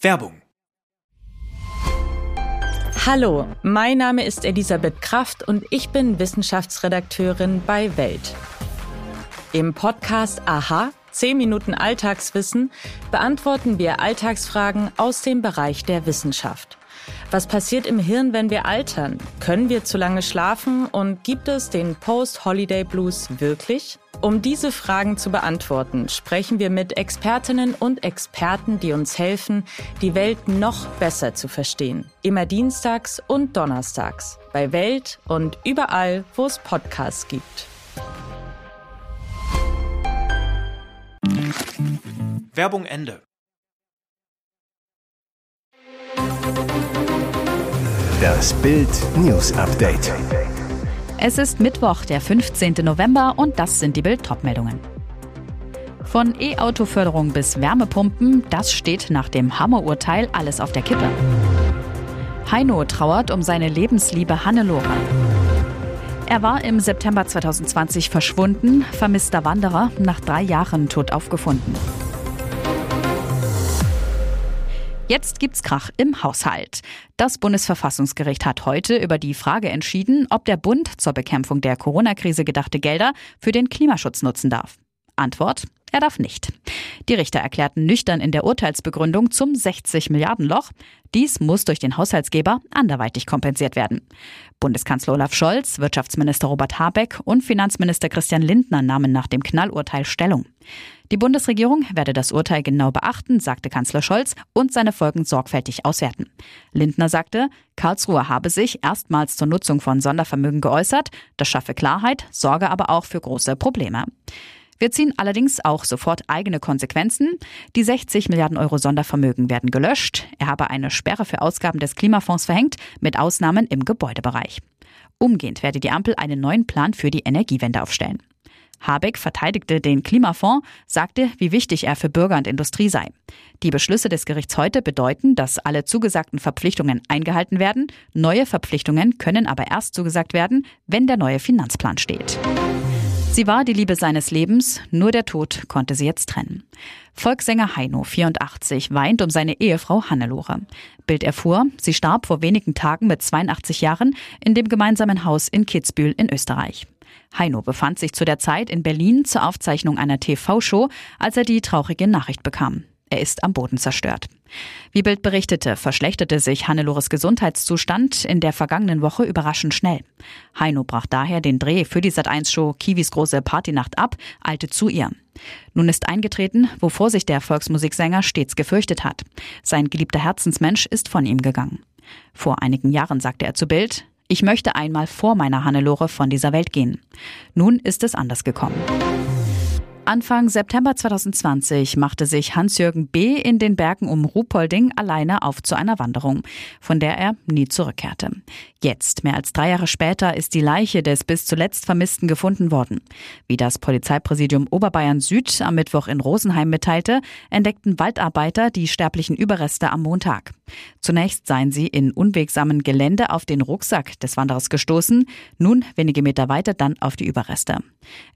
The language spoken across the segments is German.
Werbung. Hallo, mein Name ist Elisabeth Kraft und ich bin Wissenschaftsredakteurin bei Welt. Im Podcast Aha, 10 Minuten Alltagswissen, beantworten wir Alltagsfragen aus dem Bereich der Wissenschaft. Was passiert im Hirn, wenn wir altern? Können wir zu lange schlafen und gibt es den Post-Holiday Blues wirklich? Um diese Fragen zu beantworten, sprechen wir mit Expertinnen und Experten, die uns helfen, die Welt noch besser zu verstehen. Immer dienstags und donnerstags bei Welt und überall, wo es Podcasts gibt. Werbung Ende. Das Bild News Update. Es ist Mittwoch, der 15. November und das sind die Bild meldungen Von E-Auto-Förderung bis Wärmepumpen, das steht nach dem Hammerurteil alles auf der Kippe. Heino trauert um seine Lebensliebe Hannelore. Er war im September 2020 verschwunden, vermisster Wanderer, nach drei Jahren tot aufgefunden. Jetzt gibt's Krach im Haushalt. Das Bundesverfassungsgericht hat heute über die Frage entschieden, ob der Bund zur Bekämpfung der Corona-Krise gedachte Gelder für den Klimaschutz nutzen darf. Antwort, er darf nicht. Die Richter erklärten nüchtern in der Urteilsbegründung zum 60 Milliarden Loch, dies muss durch den Haushaltsgeber anderweitig kompensiert werden. Bundeskanzler Olaf Scholz, Wirtschaftsminister Robert Habeck und Finanzminister Christian Lindner nahmen nach dem Knallurteil Stellung. Die Bundesregierung werde das Urteil genau beachten, sagte Kanzler Scholz, und seine Folgen sorgfältig auswerten. Lindner sagte, Karlsruhe habe sich erstmals zur Nutzung von Sondervermögen geäußert, das schaffe Klarheit, sorge aber auch für große Probleme. Wir ziehen allerdings auch sofort eigene Konsequenzen. Die 60 Milliarden Euro Sondervermögen werden gelöscht. Er habe eine Sperre für Ausgaben des Klimafonds verhängt, mit Ausnahmen im Gebäudebereich. Umgehend werde die Ampel einen neuen Plan für die Energiewende aufstellen. Habeck verteidigte den Klimafonds, sagte, wie wichtig er für Bürger und Industrie sei. Die Beschlüsse des Gerichts heute bedeuten, dass alle zugesagten Verpflichtungen eingehalten werden. Neue Verpflichtungen können aber erst zugesagt werden, wenn der neue Finanzplan steht. Sie war die Liebe seines Lebens, nur der Tod konnte sie jetzt trennen. Volkssänger Heino, 84, weint um seine Ehefrau Hannelore. Bild erfuhr, sie starb vor wenigen Tagen mit 82 Jahren in dem gemeinsamen Haus in Kitzbühel in Österreich. Heino befand sich zu der Zeit in Berlin zur Aufzeichnung einer TV-Show, als er die traurige Nachricht bekam. Er ist am Boden zerstört. Wie Bild berichtete, verschlechterte sich Hannelores Gesundheitszustand in der vergangenen Woche überraschend schnell. Heino brach daher den Dreh für die Sat1-Show Kiwis große Partynacht ab, eilte zu ihr. Nun ist eingetreten, wovor sich der Volksmusiksänger stets gefürchtet hat. Sein geliebter Herzensmensch ist von ihm gegangen. Vor einigen Jahren sagte er zu Bild, ich möchte einmal vor meiner Hannelore von dieser Welt gehen. Nun ist es anders gekommen. Anfang September 2020 machte sich Hans-Jürgen B. in den Bergen um Ruhpolding alleine auf zu einer Wanderung, von der er nie zurückkehrte. Jetzt, mehr als drei Jahre später, ist die Leiche des bis zuletzt Vermissten gefunden worden. Wie das Polizeipräsidium Oberbayern Süd am Mittwoch in Rosenheim mitteilte, entdeckten Waldarbeiter die sterblichen Überreste am Montag. Zunächst seien sie in unwegsamen Gelände auf den Rucksack des Wanderers gestoßen, nun wenige Meter weiter dann auf die Überreste.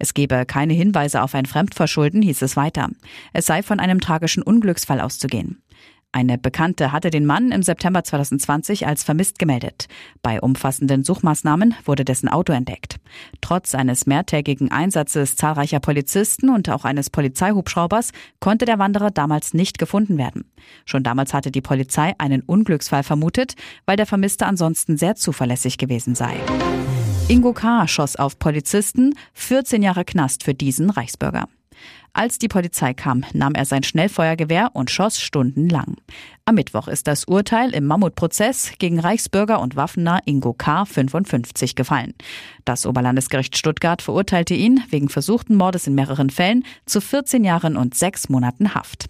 Es gebe keine Hinweise auf ein Fremdverschulden, hieß es weiter. Es sei von einem tragischen Unglücksfall auszugehen. Eine Bekannte hatte den Mann im September 2020 als vermisst gemeldet. Bei umfassenden Suchmaßnahmen wurde dessen Auto entdeckt. Trotz eines mehrtägigen Einsatzes zahlreicher Polizisten und auch eines Polizeihubschraubers konnte der Wanderer damals nicht gefunden werden. Schon damals hatte die Polizei einen Unglücksfall vermutet, weil der Vermisste ansonsten sehr zuverlässig gewesen sei. Ingo K. schoss auf Polizisten, 14 Jahre Knast für diesen Reichsbürger. Als die Polizei kam, nahm er sein Schnellfeuergewehr und schoss stundenlang. Am Mittwoch ist das Urteil im Mammutprozess gegen Reichsbürger und Waffener Ingo K. 55 gefallen. Das Oberlandesgericht Stuttgart verurteilte ihn wegen versuchten Mordes in mehreren Fällen zu 14 Jahren und sechs Monaten Haft.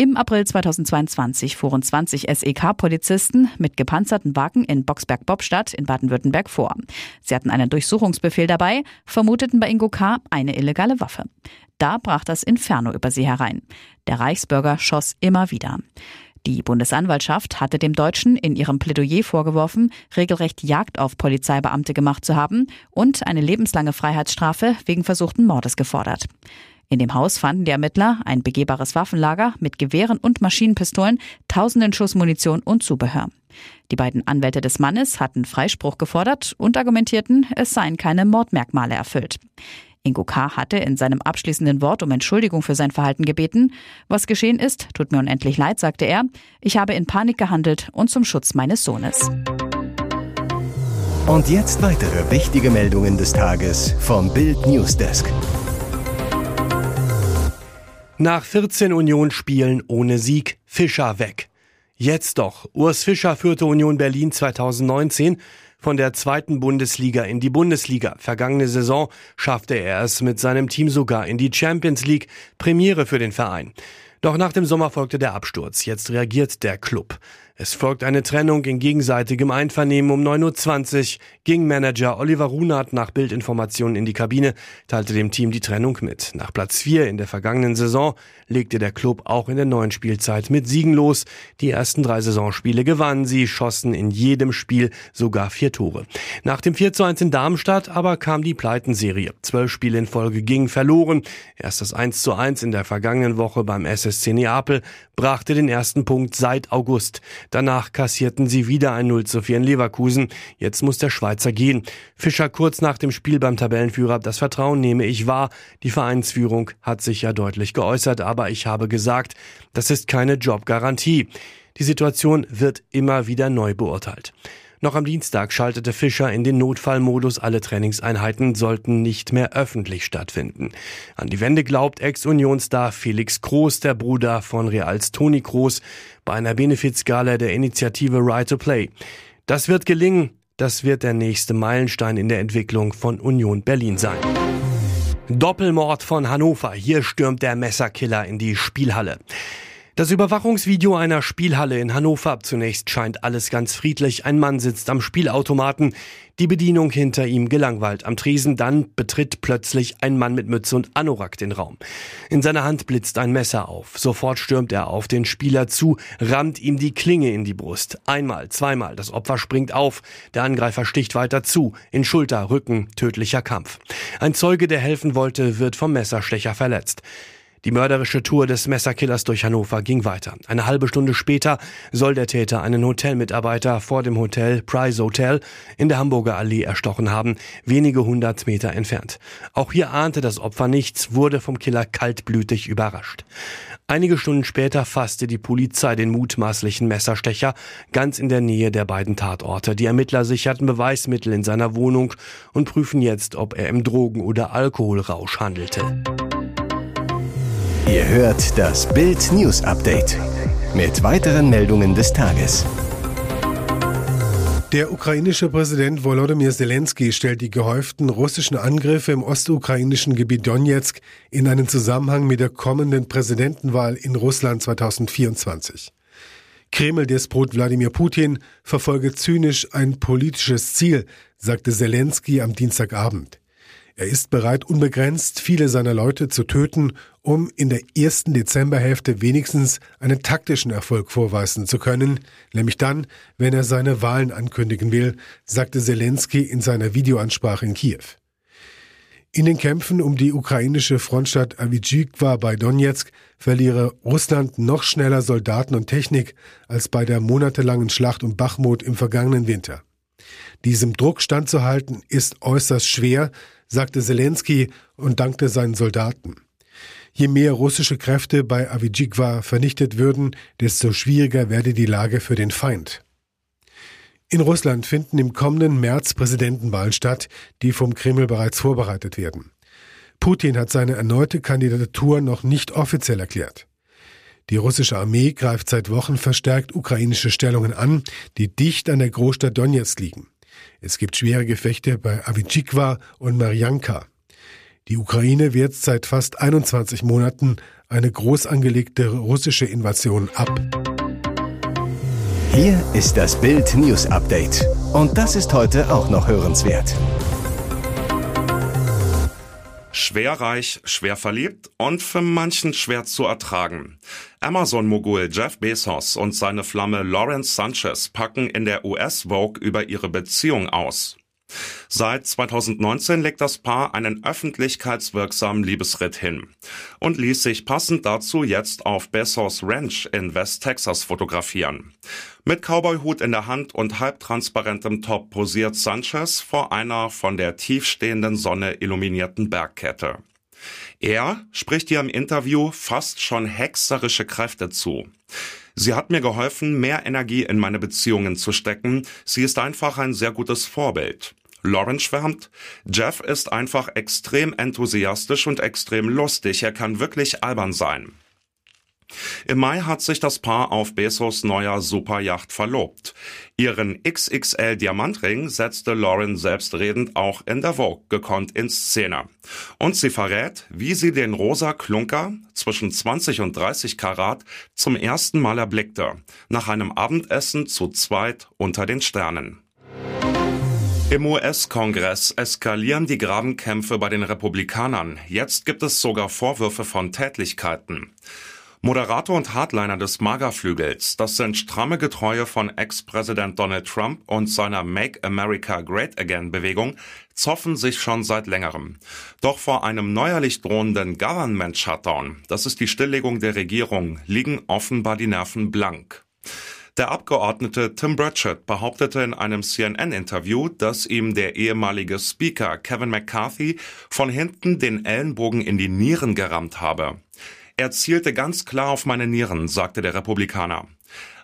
Im April 2022 fuhren 20 SEK-Polizisten mit gepanzerten Wagen in Boxberg-Bobstadt in Baden-Württemberg vor. Sie hatten einen Durchsuchungsbefehl dabei, vermuteten bei Ingo K. eine illegale Waffe. Da brach das Inferno über sie herein. Der Reichsbürger schoss immer wieder. Die Bundesanwaltschaft hatte dem Deutschen in ihrem Plädoyer vorgeworfen, regelrecht Jagd auf Polizeibeamte gemacht zu haben und eine lebenslange Freiheitsstrafe wegen versuchten Mordes gefordert. In dem Haus fanden die Ermittler ein begehbares Waffenlager mit Gewehren und Maschinenpistolen, tausenden Schuss Munition und Zubehör. Die beiden Anwälte des Mannes hatten Freispruch gefordert und argumentierten, es seien keine Mordmerkmale erfüllt. Ingo K. hatte in seinem abschließenden Wort um Entschuldigung für sein Verhalten gebeten. Was geschehen ist, tut mir unendlich leid, sagte er. Ich habe in Panik gehandelt und zum Schutz meines Sohnes. Und jetzt weitere wichtige Meldungen des Tages vom Bild Newsdesk. Nach 14 Union-Spielen ohne Sieg, Fischer weg. Jetzt doch. Urs Fischer führte Union Berlin 2019 von der zweiten Bundesliga in die Bundesliga. Vergangene Saison schaffte er es mit seinem Team sogar in die Champions League, Premiere für den Verein. Doch nach dem Sommer folgte der Absturz. Jetzt reagiert der Club. Es folgt eine Trennung in gegenseitigem Einvernehmen um 9.20 Uhr. Ging Manager Oliver Runert nach Bildinformationen in die Kabine, teilte dem Team die Trennung mit. Nach Platz 4 in der vergangenen Saison legte der Club auch in der neuen Spielzeit mit Siegen los. Die ersten drei Saisonspiele gewannen sie, schossen in jedem Spiel sogar vier Tore. Nach dem 4 zu 1 in Darmstadt aber kam die Pleitenserie. Zwölf Spiele in Folge gingen verloren. Erst das 1 zu 1 in der vergangenen Woche beim SSC Neapel brachte den ersten Punkt seit August. Danach kassierten sie wieder ein 0 zu 4 in Leverkusen. Jetzt muss der Schweizer gehen. Fischer kurz nach dem Spiel beim Tabellenführer, das Vertrauen nehme ich wahr. Die Vereinsführung hat sich ja deutlich geäußert, aber ich habe gesagt, das ist keine Jobgarantie. Die Situation wird immer wieder neu beurteilt. Noch am Dienstag schaltete Fischer in den Notfallmodus. Alle Trainingseinheiten sollten nicht mehr öffentlich stattfinden. An die Wende glaubt Ex-Unionstar Felix Groß, der Bruder von Reals Toni Groß, bei einer Benefizgala der Initiative Right to Play. Das wird gelingen. Das wird der nächste Meilenstein in der Entwicklung von Union Berlin sein. Doppelmord von Hannover. Hier stürmt der Messerkiller in die Spielhalle. Das Überwachungsvideo einer Spielhalle in Hannover. Zunächst scheint alles ganz friedlich. Ein Mann sitzt am Spielautomaten. Die Bedienung hinter ihm gelangweilt am Tresen. Dann betritt plötzlich ein Mann mit Mütze und Anorak den Raum. In seiner Hand blitzt ein Messer auf. Sofort stürmt er auf den Spieler zu, rammt ihm die Klinge in die Brust. Einmal, zweimal. Das Opfer springt auf. Der Angreifer sticht weiter zu. In Schulter, Rücken, tödlicher Kampf. Ein Zeuge, der helfen wollte, wird vom Messerstecher verletzt. Die mörderische Tour des Messerkillers durch Hannover ging weiter. Eine halbe Stunde später soll der Täter einen Hotelmitarbeiter vor dem Hotel Price Hotel in der Hamburger Allee erstochen haben, wenige hundert Meter entfernt. Auch hier ahnte das Opfer nichts, wurde vom Killer kaltblütig überrascht. Einige Stunden später fasste die Polizei den mutmaßlichen Messerstecher ganz in der Nähe der beiden Tatorte. Die Ermittler sicherten Beweismittel in seiner Wohnung und prüfen jetzt, ob er im Drogen- oder Alkoholrausch handelte. Ihr hört das Bild News Update mit weiteren Meldungen des Tages. Der ukrainische Präsident Volodymyr Zelensky stellt die gehäuften russischen Angriffe im ostukrainischen Gebiet Donetsk in einen Zusammenhang mit der kommenden Präsidentenwahl in Russland 2024. Kreml-Despot Wladimir Putin verfolge zynisch ein politisches Ziel, sagte Zelensky am Dienstagabend. Er ist bereit, unbegrenzt viele seiner Leute zu töten, um in der ersten Dezemberhälfte wenigstens einen taktischen Erfolg vorweisen zu können, nämlich dann, wenn er seine Wahlen ankündigen will, sagte Zelensky in seiner Videoansprache in Kiew. In den Kämpfen um die ukrainische Frontstadt Avijikwa bei Donetsk verliere Russland noch schneller Soldaten und Technik als bei der monatelangen Schlacht um Bachmut im vergangenen Winter. Diesem Druck standzuhalten ist äußerst schwer, sagte Zelensky und dankte seinen Soldaten. Je mehr russische Kräfte bei Avijikwa vernichtet würden, desto schwieriger werde die Lage für den Feind. In Russland finden im kommenden März Präsidentenwahlen statt, die vom Kreml bereits vorbereitet werden. Putin hat seine erneute Kandidatur noch nicht offiziell erklärt. Die russische Armee greift seit Wochen verstärkt ukrainische Stellungen an, die dicht an der Großstadt Donetsk liegen. Es gibt schwere Gefechte bei Avicikwa und Marianka. Die Ukraine wehrt seit fast 21 Monaten eine groß angelegte russische Invasion ab. Hier ist das Bild News Update. Und das ist heute auch noch hörenswert. Schwer reich, schwer verliebt und für manchen schwer zu ertragen. Amazon-Mogul Jeff Bezos und seine Flamme Lawrence Sanchez packen in der US Vogue über ihre Beziehung aus. Seit 2019 legt das Paar einen öffentlichkeitswirksamen Liebesritt hin und ließ sich passend dazu jetzt auf Bezos Ranch in West Texas fotografieren. Mit Cowboyhut in der Hand und halbtransparentem Top posiert Sanchez vor einer von der tiefstehenden Sonne illuminierten Bergkette. Er spricht ihr im Interview fast schon hexerische Kräfte zu. Sie hat mir geholfen, mehr Energie in meine Beziehungen zu stecken. Sie ist einfach ein sehr gutes Vorbild. Lauren schwärmt, Jeff ist einfach extrem enthusiastisch und extrem lustig. Er kann wirklich albern sein. Im Mai hat sich das Paar auf Bezos neuer Superjacht verlobt. Ihren XXL Diamantring setzte Lauren selbstredend auch in der Vogue gekonnt in Szene. Und sie verrät, wie sie den rosa Klunker zwischen 20 und 30 Karat zum ersten Mal erblickte, nach einem Abendessen zu zweit unter den Sternen. Im US-Kongress eskalieren die Grabenkämpfe bei den Republikanern. Jetzt gibt es sogar Vorwürfe von Tätlichkeiten. Moderator und Hardliner des MAGA-Flügels, das sind stramme Getreue von Ex-Präsident Donald Trump und seiner Make America Great Again-Bewegung, zoffen sich schon seit längerem. Doch vor einem neuerlich drohenden Government-Shutdown, das ist die Stilllegung der Regierung, liegen offenbar die Nerven blank. Der Abgeordnete Tim Burchett behauptete in einem CNN-Interview, dass ihm der ehemalige Speaker Kevin McCarthy von hinten den Ellenbogen in die Nieren gerammt habe. Er zielte ganz klar auf meine Nieren, sagte der Republikaner.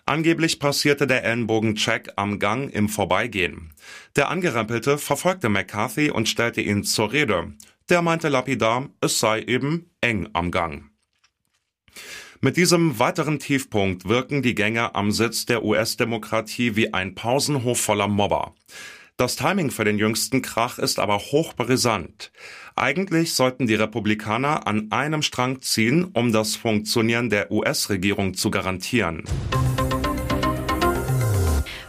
Angeblich passierte der Ellenbogen-Check am Gang im Vorbeigehen. Der Angerempelte verfolgte McCarthy und stellte ihn zur Rede. Der meinte lapidar, es sei eben eng am Gang. Mit diesem weiteren Tiefpunkt wirken die Gänge am Sitz der US-Demokratie wie ein Pausenhof voller Mobber. Das Timing für den jüngsten Krach ist aber hochbrisant. Eigentlich sollten die Republikaner an einem Strang ziehen, um das Funktionieren der US-Regierung zu garantieren.